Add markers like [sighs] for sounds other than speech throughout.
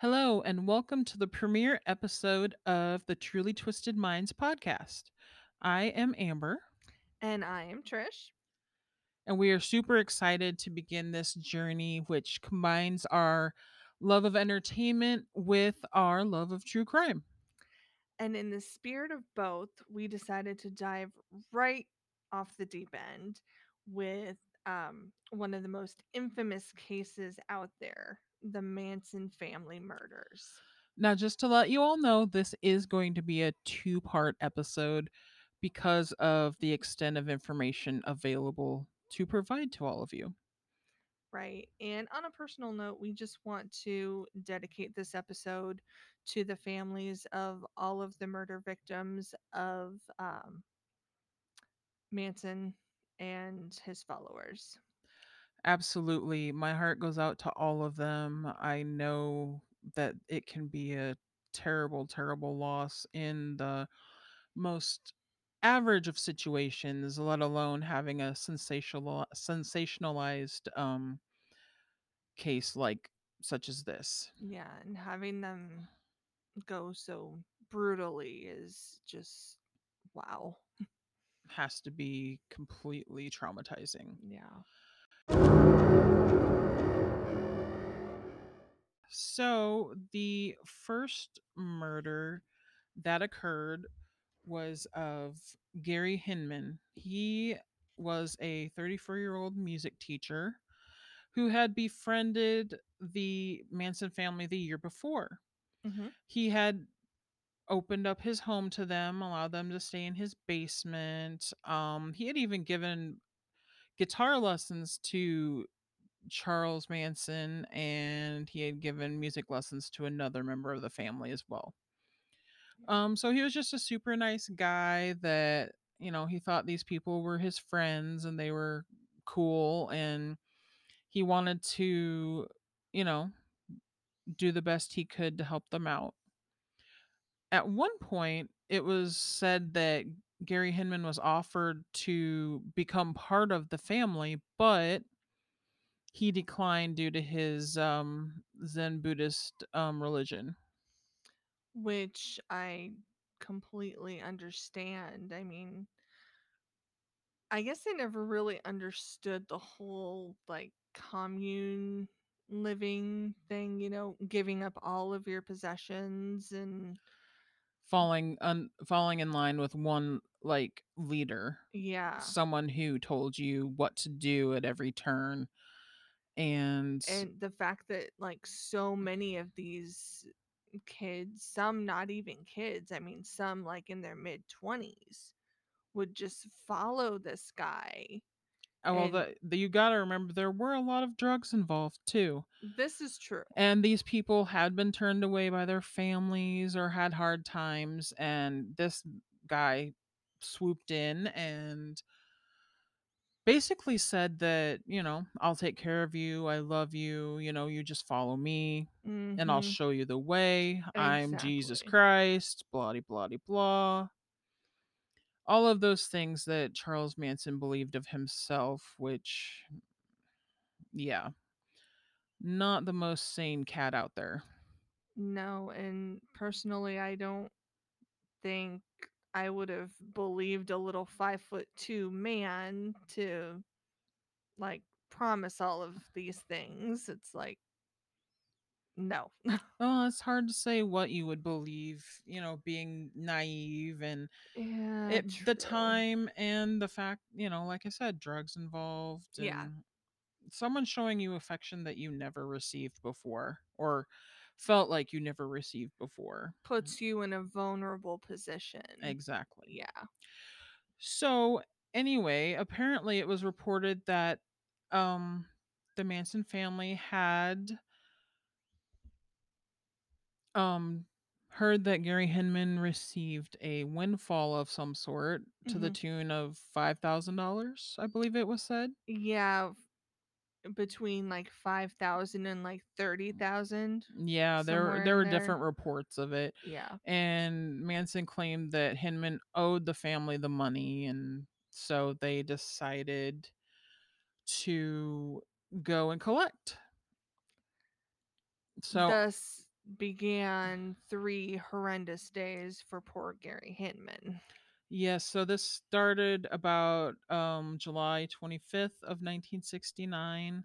Hello, and welcome to the premiere episode of the Truly Twisted Minds podcast. I am Amber, And I am Trish. and we are super excited to begin this journey, which combines our love of entertainment with our love of true crime. And in the spirit of both, we decided to dive right off the deep end with um, one of the most infamous cases out there the Manson family murders. Now, just to let you all know, this is going to be a two part episode because of the extent of information available to provide to all of you. Right. And on a personal note, we just want to dedicate this episode to the families of all of the murder victims of um, Manson and his followers. Absolutely. My heart goes out to all of them. I know that it can be a terrible, terrible loss in the most average of situations, let alone having a sensational sensationalized um case like such as this. Yeah, and having them go so brutally is just wow. Has to be completely traumatizing. Yeah. So, the first murder that occurred was of Gary Hinman. He was a 34 year old music teacher who had befriended the Manson family the year before. hmm He had opened up his home to them, allowed them to stay in his basement. Um, he had even given guitar lessons to Charles Manson, and he had given music lessons to another member of the family as well. Um, so he was just a super nice guy that, you know, he thought these people were his friends and they were cool and he wanted to, you know, do the best he could to help them out. At one point, it was said that Gary Hinman was offered to become part of the family, but he declined due to his um Zen Buddhist um religion. Which I completely understand. I mean, I guess I never really understood the whole like commune living thing, you know, giving up all of your possessions and falling un- falling in line with one like leader yeah. someone who told you what to do at every turn and, and the fact that like so many of these kids some not even kids i mean some like in their mid 20s would just follow this guy oh well and- the, the you gotta remember there were a lot of drugs involved too. This is true. And these people had been turned away by their families or had hard times and this guy swooped in and basically said that you know i'll take care of you i love you you know you just follow me and i'll Mhm. show you the way i'm jesus christ blah blah blah all of those things that charles manson believed of himself which yeah not the most sane cat out there. No and personally i don't think i would have believed a little five foot two man to like promise all of these things. It's like no [laughs] oh it's hard to say what you would believe you know being naive and yeah it, the time and the fact you know like i said drugs involved and Yeah. someone showing you affection that you never received before or felt like you never received before puts you in a vulnerable position. exactly Yeah. so anyway apparently it was reported that um the manson family had um heard that Gary Hinman received a windfall of some sort to the Mhm. tune of $5,000, I believe it was said. Yeah. Between like 5,000 and like 30,000. Yeah, there Somewhere there in were there. different reports of it. Yeah. And Manson claimed that Hinman owed the family the money and so they decided to go and collect. So Thus began three horrendous days for poor Gary Hinman. Yes, so this started about um, July 25th of 1969.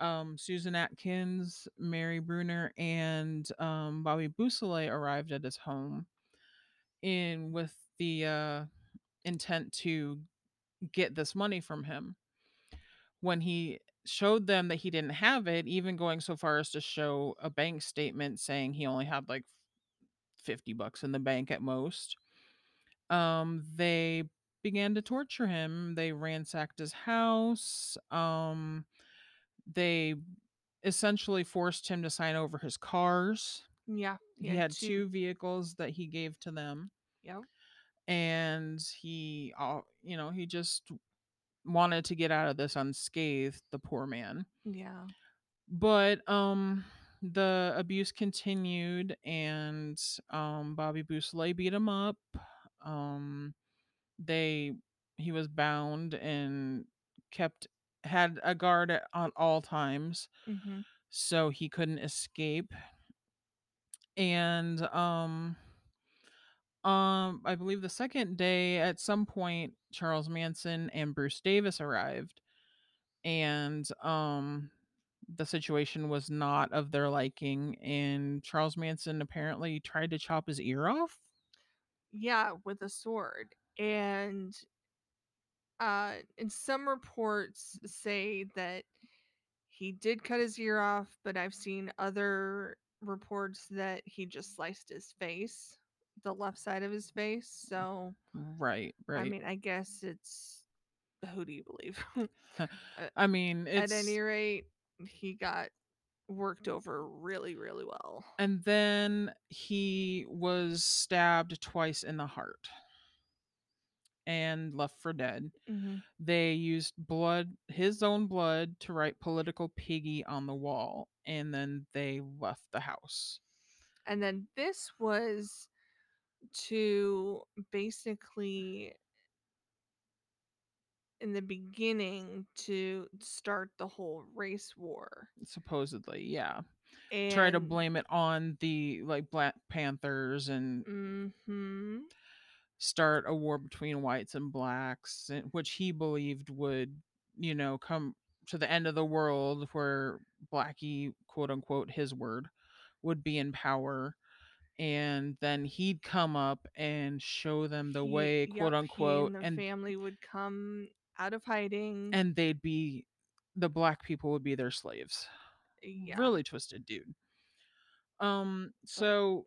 Um, Susan Atkins, Mary Brunner, and um, Bobby Beausoleil arrived at his home in with the uh, intent to get this money from him. When he showed them that he didn't have it, even going so far as to show a bank statement saying he only had like 50 bucks in the bank at most, um, they began to torture him. They ransacked his house. Um, they essentially forced him to sign over his cars. Yeah, he He had had two. 2 vehicles that he gave to them, Yep. and he, uh, you know, he just wanted to get out of this unscathed, the poor man. Yeah. But, um, the abuse continued and, um, Bobby Beausoleil beat him up. Um, they he was bound and kept had a guard at on all times, hmm so he couldn't escape. And, um um, I believe the second day, at some point, Charles Manson and Bruce Davis arrived, and, um, the situation was not of their liking, and Charles Manson apparently tried to chop his ear off? Yeah, with a sword. And uh and some reports say that he did cut his ear off, but I've seen other reports that he just sliced his face, the left side of his face. So, Right, right. I mean, I guess it's who do you believe? [laughs] [laughs] Uh, I mean, At any rate, he got worked over really, really well. and then he was stabbed twice in the heart and left for dead. hmm They used blood his own blood to write "Political Piggy" on the wall, and then they left the house. And then this was to basically in the beginning to start the whole race war. Supposedly, yeah. Try to blame it on the, like, Black Panthers and mhm. start a war between whites and blacks, which he believed would, you know, come to the end of the world where Blackie, quote unquote, his word, would be in power. And then he'd come up and show them the He way, quote yep, unquote, and the and family would come out of hiding. and they'd be the black people would be their slaves. Yeah, Really twisted dude. Um, so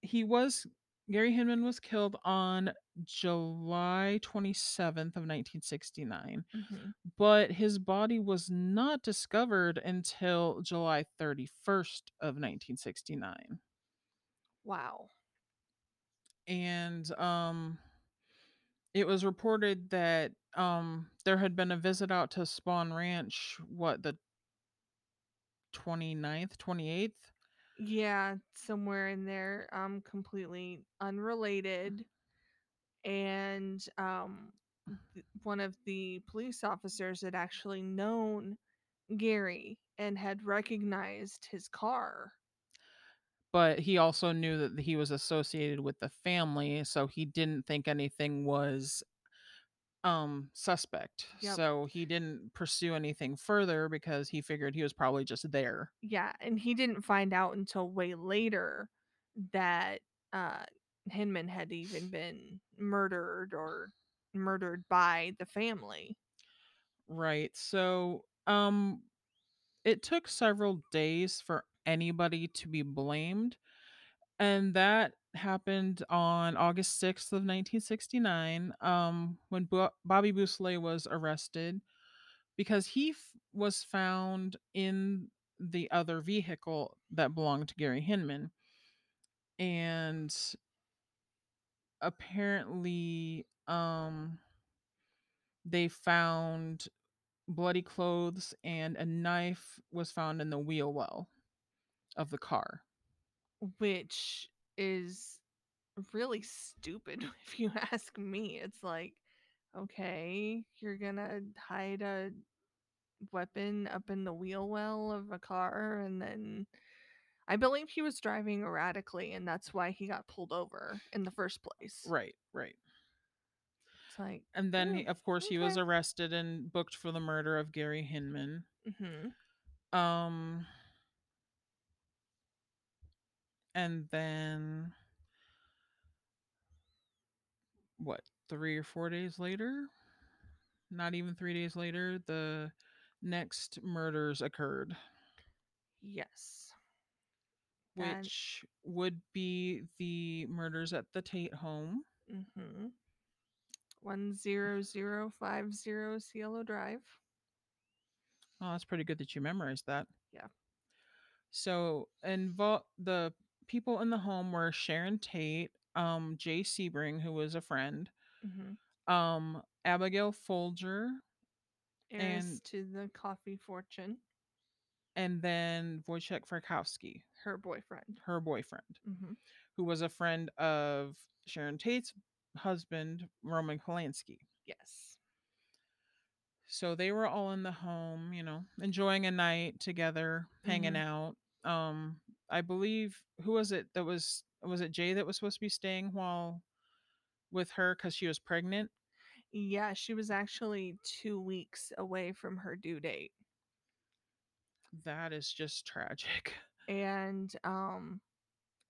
he was Gary Hinman was killed on July 27th of 1969, mhm. but his body was not discovered until July 31st of 1969. Wow. And um it was reported that um there had been a visit out to Spahn Ranch what the 29th, 28th Yeah, somewhere in there, um, completely unrelated. And um, th- one of the police officers had actually known Gary and had recognized his car. But he also knew that he was associated with the family, so he didn't think anything was um suspect. Yep. So he didn't pursue anything further because he figured he was probably just there. Yeah, and he didn't find out until way later that uh Hinman had even been murdered or murdered by the family. Right. So um it took several days for anybody to be blamed and that happened on August 6th of 1969 um when Bo- Bobby Beausoleil was arrested because he f- was found in the other vehicle that belonged to Gary Hinman. And apparently, um, they found bloody clothes and a knife was found in the wheel well of the car. which is really stupid [laughs] if you ask me. It's like, okay, you're gonna hide a weapon up in the wheel well of a car and then I believe he was driving erratically, and that's why he got pulled over in the first place. Right, right. It's like, And then, "Mm, he, of course, he was arrested and booked for the murder of Gary Hinman. Mhm. Um, and then what? Three or four days later, not even three days later, the next murders occurred, Yes. Which would be the murders at the Tate home. mhm. 10050 Cielo Drive. Oh, that's pretty good that you memorized that. Yeah. So, involve the people in the home were Sharon Tate, um, Jay Sebring, who was a friend, Mhm. um, Abigail Folger, Heiress And- to the coffee fortune, and then Wojciech Frykowski, her boyfriend. her boyfriend, Mhm. who was a friend of Sharon Tate's husband, Roman Polanski. Yes. So they were all in the home, you know, enjoying a night together, hanging Mhm. out. Um, I believe who was it that was was it Jay that was supposed to be staying while with her because she was pregnant? Yeah, she was actually 2 weeks away from her due date. That is just tragic. [laughs] And um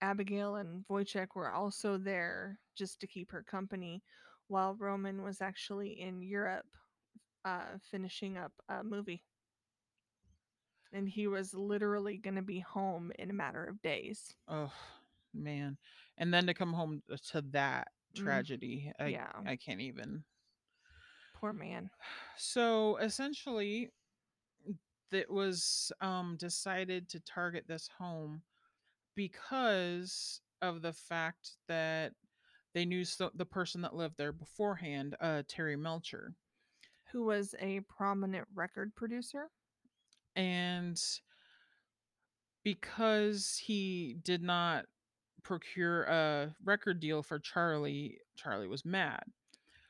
Abigail and Wojciech were also there just to keep her company while Roman was actually in Europe uh finishing up a movie. And he was literally going to be home in a matter of days. Oh man. And then to come home to that Mm, tragedy. I yeah. I can't even. Poor man. [sighs] So essentially it was um decided to target this home because of the fact that they knew so, the person that lived there beforehand, uh Terry Melcher. Who was a prominent record producer? And because he did not procure a record deal for Charlie, Charlie was mad.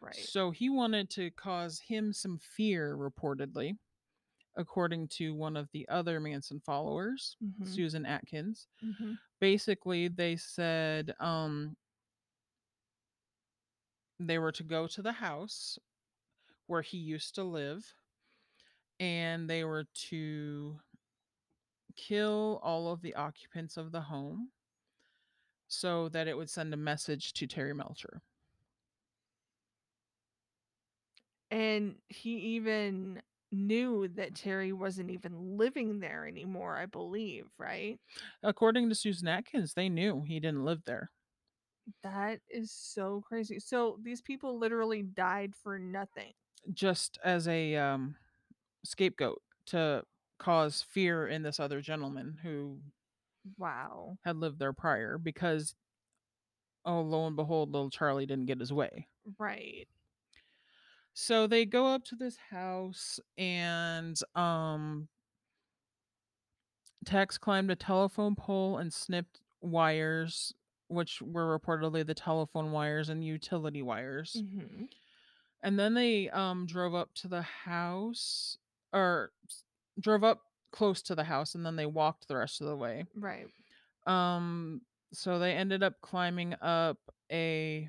Right. So he wanted to cause him some fear, reportedly, according to one of the other Manson followers, Mhm. Susan Atkins. Mhm. Basically, they said um, they were to go to the house where he used to live and they were to kill all of the occupants of the home so that it would send a message to Terry Melcher. And he even knew that Terry wasn't even living there anymore, I believe, right? According to Susan Atkins, they knew he didn't live there. That is so crazy. So these people literally died for nothing. just as a um, scapegoat to cause fear in this other gentleman who Wow. had lived there prior because oh lo and behold little charlie didn't get his way Right. so they go up to this house and um tex climbed a telephone pole and snipped wires which were reportedly the telephone wires and utility wires hmm and then they um drove up to the house or drove up close to the house and then they walked the rest of the way Right. um so they ended up climbing up a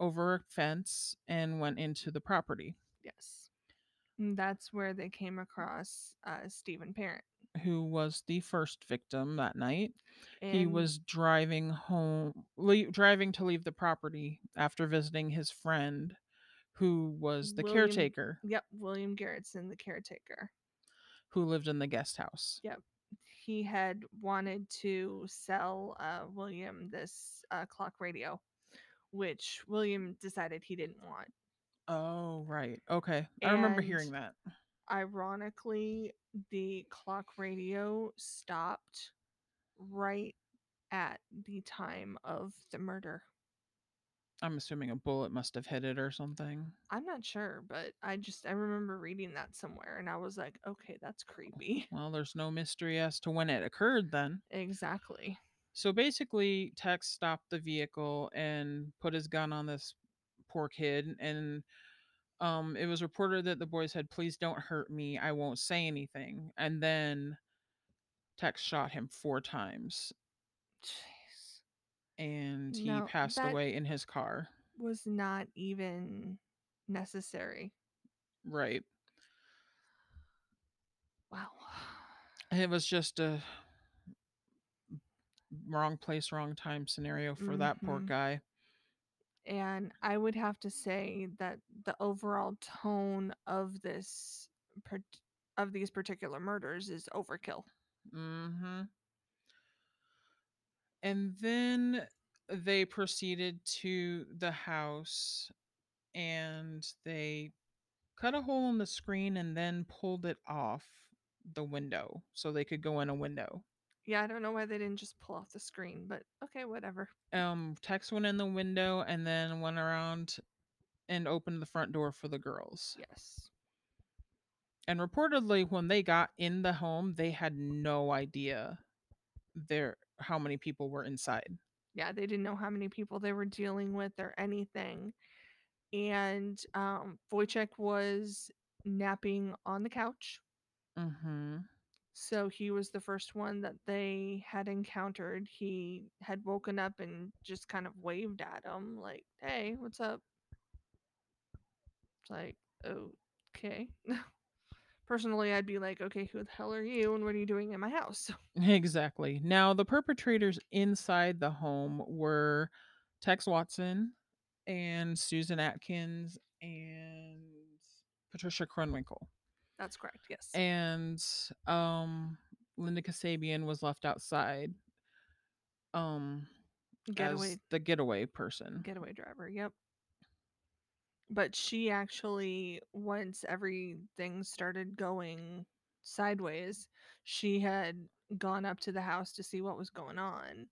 over a fence and went into the property Yes. And that's where they came across uh, Stephen Parent. who was the first victim that night he was driving home le- driving to leave the property after visiting his friend who was the William- caretaker Yep, William Garretson, the caretaker. who lived in the guest house Yep. He had wanted to sell uh, William this uh, clock radio, which William decided he didn't want. Oh, right. Okay. I remember hearing that. Ironically, the clock radio stopped right at the time of the murder. I'm assuming a bullet must have hit it or something. I'm not sure, but I just I remember reading that somewhere and I was like, okay, that's creepy. [laughs] Well, there's no mystery as to when it occurred then. Exactly. So basically, Tex stopped the vehicle and put his gun on this poor kid and um it was reported that the boy said please don't hurt me i won't say anything and then Tex shot him four times. And he No, passed that away in his car. was not even necessary. Right. Wow. It was just a wrong place, wrong time scenario for that poor Mhm. guy. And I would have to say that the overall tone of this part- of these particular murders is overkill. Mm-hmm. And then they proceeded to the house and they cut a hole in the screen and then pulled it off the window so they could go in a window. Yeah, I don't know why they didn't just pull off the screen, but okay, whatever. Um, Tex went in the window and then went around and opened the front door for the girls. Yes. And reportedly, when they got in the home, they had no idea there how many people were inside. Yeah, they didn't know how many people they were dealing with or anything. And um Wojciech was napping on the couch. Mm-hmm. So he was the first one that they had encountered. He had woken up and just kind of waved at him, like, hey, what's up? It's like, okay. [laughs] Personally, I'd be like, okay, who the hell are you and what are you doing in my house? [laughs] Exactly. Now, the perpetrators inside the home were Tex Watson and Susan Atkins and Patricia Krenwinkel. That's correct, yes. And um Linda Kasabian was left outside um getaway as the getaway person. getaway driver, yep. But she actually once everything started going sideways, she had gone up to the house to see what was going on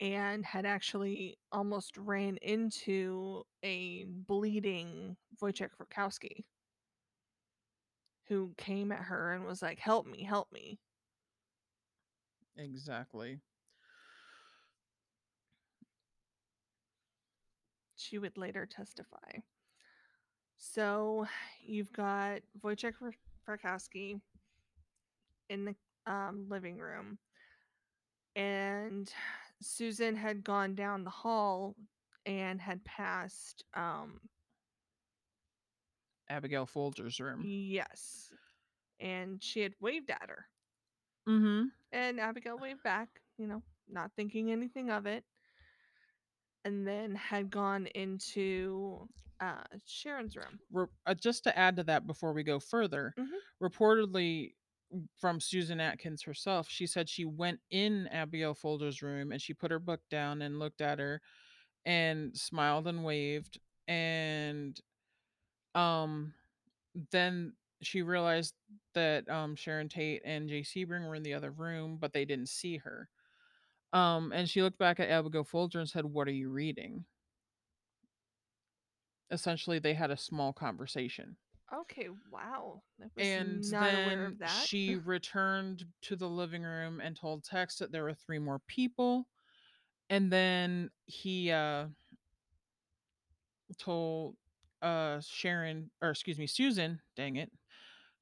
and had actually almost ran into a bleeding Wojciech Frykowski who came at her and was like, "Help me, help me." Exactly. She would later testify. So you've got Wojciech Frykowski in the um, living room, and Susan had gone down the hall and had passed. Um, Abigail Folger's room. yes, and she had waved at her, Mm-hmm. and Abigail waved back. You know, not thinking anything of it, and then had gone into uh, Sharon's room. Re- uh, just to add to that before we go further, Mhm. reportedly from Susan Atkins herself, she said she went in Abigail Folger's room and she put her book down and looked at her and smiled and waved and um then she realized that um Sharon Tate and Jay Sebring were in the other room, but they didn't see her. Um, and she looked back at Abigail Folger and said, What are you reading? Essentially, they had a small conversation. Okay, wow. And then aware of that. she [laughs] returned to the living room and told Tex that there were three more people. And then he uh told uh Sharon or excuse me, Susan, dang it.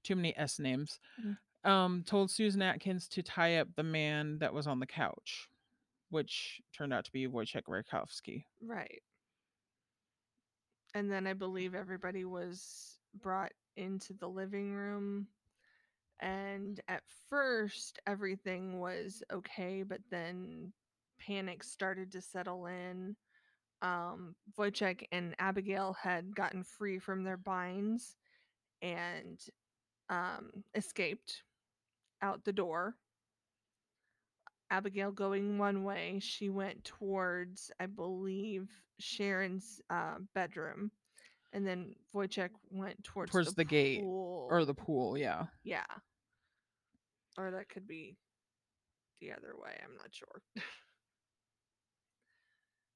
Too many S names. Mhm. Um told Susan Atkins to tie up the man that was on the couch, which turned out to be Wojciech Rakowski. Right. And then I believe everybody was brought into the living room. And at first, everything was okay, but then panic started to settle in. Um, Wojciech and Abigail had gotten free from their binds and um, escaped out the door. Abigail going one way, she went towards, I believe, Sharon's uh, bedroom, and then Wojciech went towards, Towards the gate, pool. Or the pool, yeah. yeah, or that could be the other way. I'm not sure.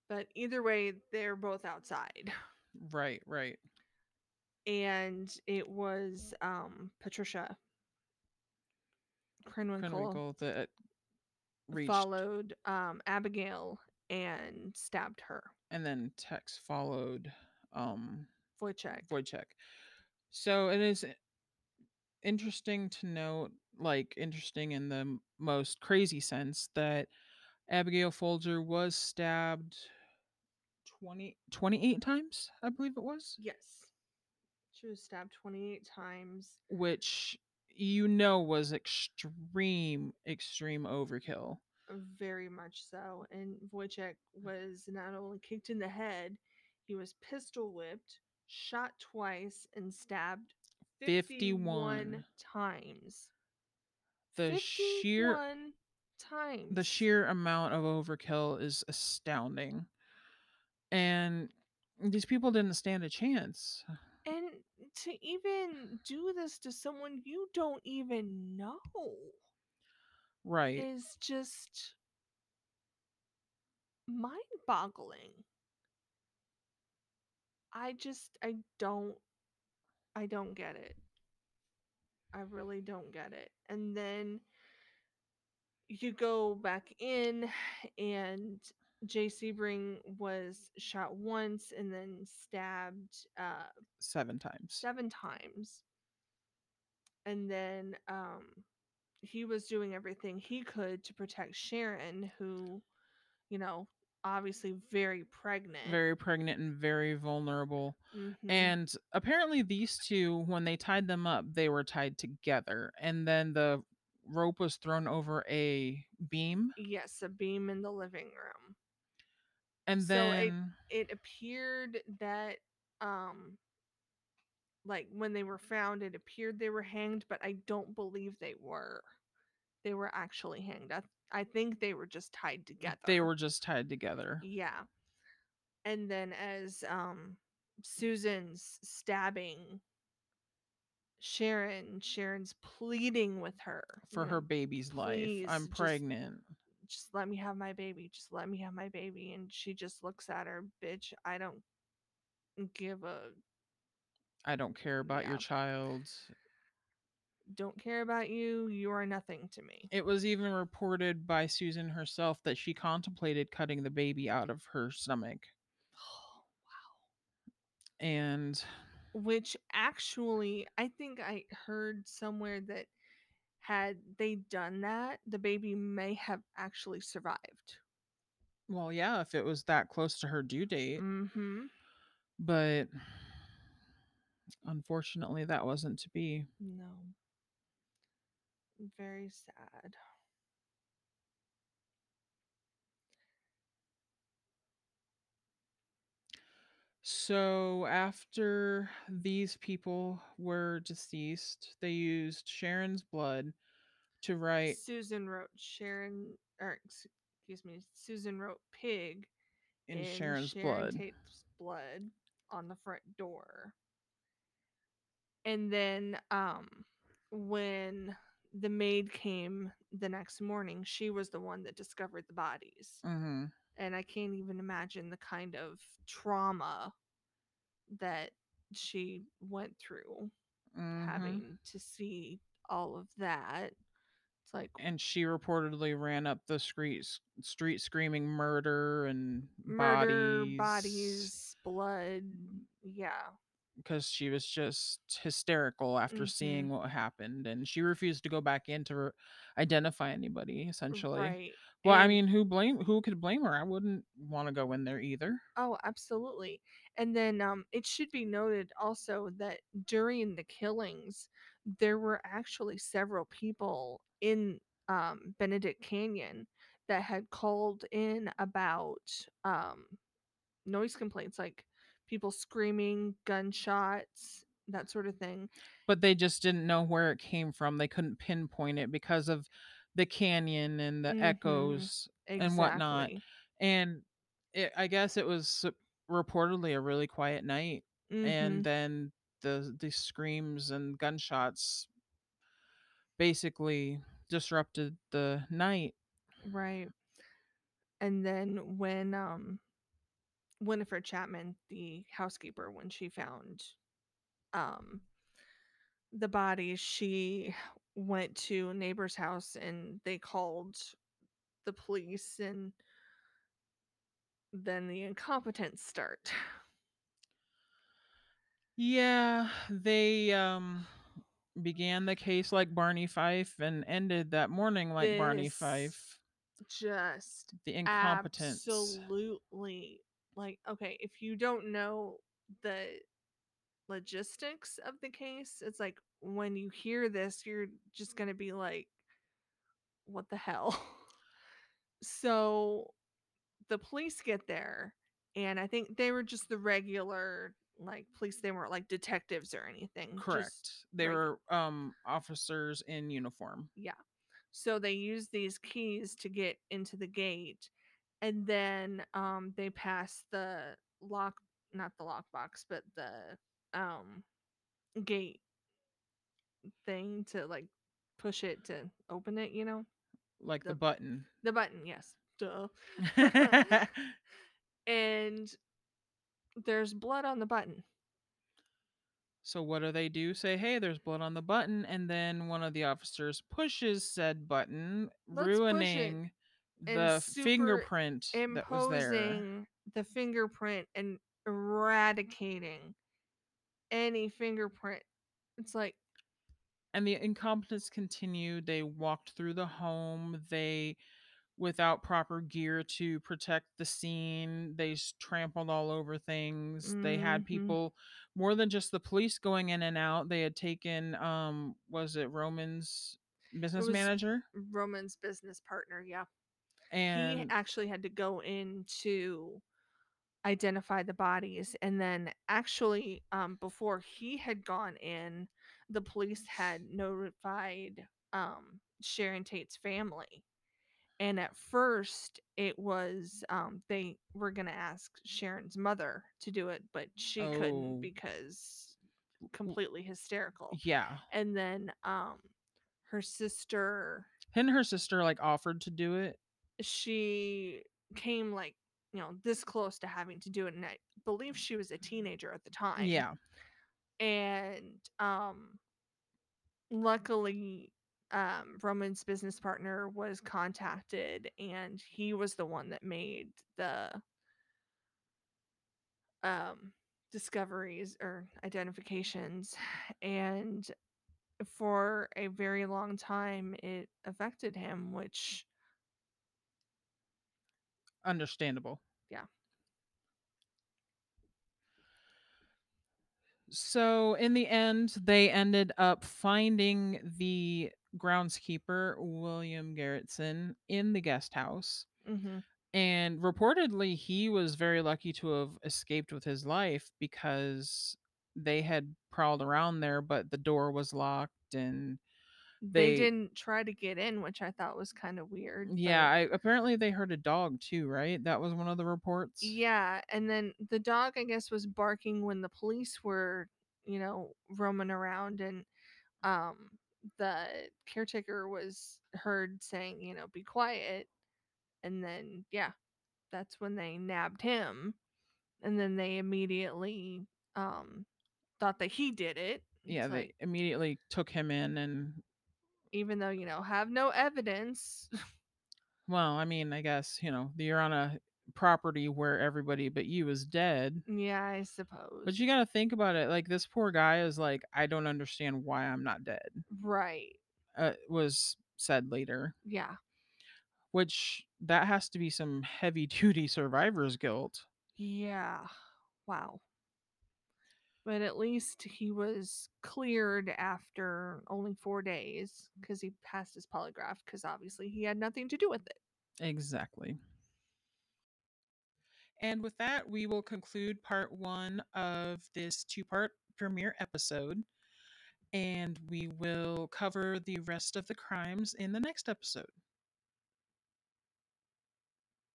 but either way, they're both outside, Right, right. and it was um, Patricia Krenwinkel Krenwinkel that reached followed um, Abigail and stabbed her. and then Tex followed um Wojciech. Wojciech. So it is interesting to note like interesting in the most crazy sense that Abigail Folger was stabbed 20 28 times, I believe it was, Yes. She was stabbed 28 times. which you know was extreme, extreme overkill. Uh, very much so. And Wojciech mm. was not only kicked in the head, he was pistol whipped, shot twice, and stabbed 51 51. times. The sheer 51 times. the sheer amount of overkill is astounding. And these people didn't stand a chance. To even do this to someone you don't even know Right. is just mind boggling. I just I don't I don't get it. I really don't get it. And then you go back in [sighs] and Jay Sebring was shot once and then stabbed uh 7 times. seven times. And then um he was doing everything he could to protect Sharon, who, you know, obviously very pregnant. Very pregnant and very vulnerable. Mhm. And apparently these two when they tied them up, they were tied together and then the rope was thrown over a beam yes, a beam in the living room. And So it- then It appeared that um like when they were found it appeared they were hanged, but I don't believe they were. They were actually hanged. I, I think they were just tied together. they were just tied together. Yeah. And then as um Susan's stabbing Sharon, Sharon's pleading with her for her know, baby's life. I'm pregnant. Just let me have my baby. Just let me have my baby. And she just looks at her, bitch, I don't give a I don't care about Yeah. your child. don't care about you. You are nothing to me. It was even reported by Susan herself that she contemplated cutting the baby out of her stomach. Oh, wow. And Which actually, I think I heard somewhere that had they done that, the baby may have actually survived. well, yeah, if it was that close to her due date, Mm-hmm. but unfortunately that wasn't to be. No. Very sad. So after these people were deceased, they used Sharon's blood to write Susan wrote Sharon, or excuse me, Susan wrote pig in in Sharon's Sharon blood. Tate's blood on the front door. And then um when the maid came the next morning, she was the one that discovered the bodies. hmm And I can't even imagine the kind of trauma that she went through hmm having to see all of that. It's like and she reportedly ran up the street street screaming murder and murder, bodies bodies, blood. Yeah. because she was just hysterical after Mhm. seeing what happened and she refused to go back in to re- identify anybody essentially Right. Well i mean who blame who could blame her i wouldn't want to go in there either Oh, absolutely. And then um, it should be noted also that during the killings, there were actually several people in um, Benedict Canyon that had called in about um, noise complaints, like people screaming, gunshots, that sort of thing. but they just didn't know where it came from they couldn't pinpoint it because of the canyon and the Mhm. echoes Exactly. And whatnot. and it, i guess it was reportedly a really quiet night Mhm. and then the the screams and gunshots basically disrupted the night Right. And then when um Winifred Chapman, the housekeeper, when she found um the bodies, she went to a neighbor's house and they called the police and then the incompetence start. yeah they um began the case like Barney Fife and ended that morning like Barney Fife. just The incompetence. absolutely like okay, if you don't know the logistics of the case, it's like when you hear this, you're just going to be like what the hell? so the police get there and I think they were just the regular like police they weren't like detectives or anything. Correct. Just They regu- were um officers in uniform. Yeah. So they use these keys to get into the gate and then um they pass the lock not the lockbox, but the um gate thing to like push it to open it, you know? Like the, The- button. The button, yes. Duh. [laughs] [laughs] And there's blood on the button. So what do they do? Say, hey, there's blood on the button, and then one of the officers pushes said button, Let's ruining the fingerprint that was there. imposing the fingerprint and eradicating any fingerprint. It's like and the incompetence continued they walked through the home they without proper gear to protect the scene they trampled all over things they had Mhm. people more than just the police going in and out they had taken um was it roman's business was manager Roman's business partner, yeah. And he actually had to go in to identify the bodies and then actually um, before he had gone in the police had notified um, sharon tate's family. And at first it was um, they were going to ask sharon's mother to do it but she Oh. couldn't because completely hysterical. Yeah. And then um, her sister and her sister like offered to do it? She came like you know this close to having to do it and i believe she was a teenager at the time. Yeah and um luckily um roman's business partner was contacted and he was the one that made the um discoveries or identifications and for a very long time it affected him which understandable. Yeah. So in the end, they ended up finding the groundskeeper, William Garretson, in the guest house. mhm, And reportedly, he was very lucky to have escaped with his life because they had prowled around there, but the door was locked. And they, They- didn't try to get in which i thought was kind of weird yeah, I, apparently they heard a dog too, right? That was one of the reports. Yeah, and then the dog, I guess, was barking when the police were, you know, roaming around, and um, the caretaker was heard saying, you know, be quiet, and then yeah, that's when they nabbed him, and then they immediately um thought that he did it. Yeah, It's they like, immediately took him in and even though you know have no evidence. [laughs] Well, I mean, I guess, you know, you're on a property where everybody but you is dead. yeah, I suppose. But you got to think about it. Like, this poor guy is like, I don't understand why I'm not dead, right? uh, was said later, Yeah. which that has to be some heavy [laughs] duty survivor's guilt. Yeah. Wow. But at least he was cleared after only four days because he passed his polygraph because obviously he had nothing to do with it. Exactly. And with that, we will conclude part one of this two part premiere episode. And we will cover the rest of the crimes in the next episode.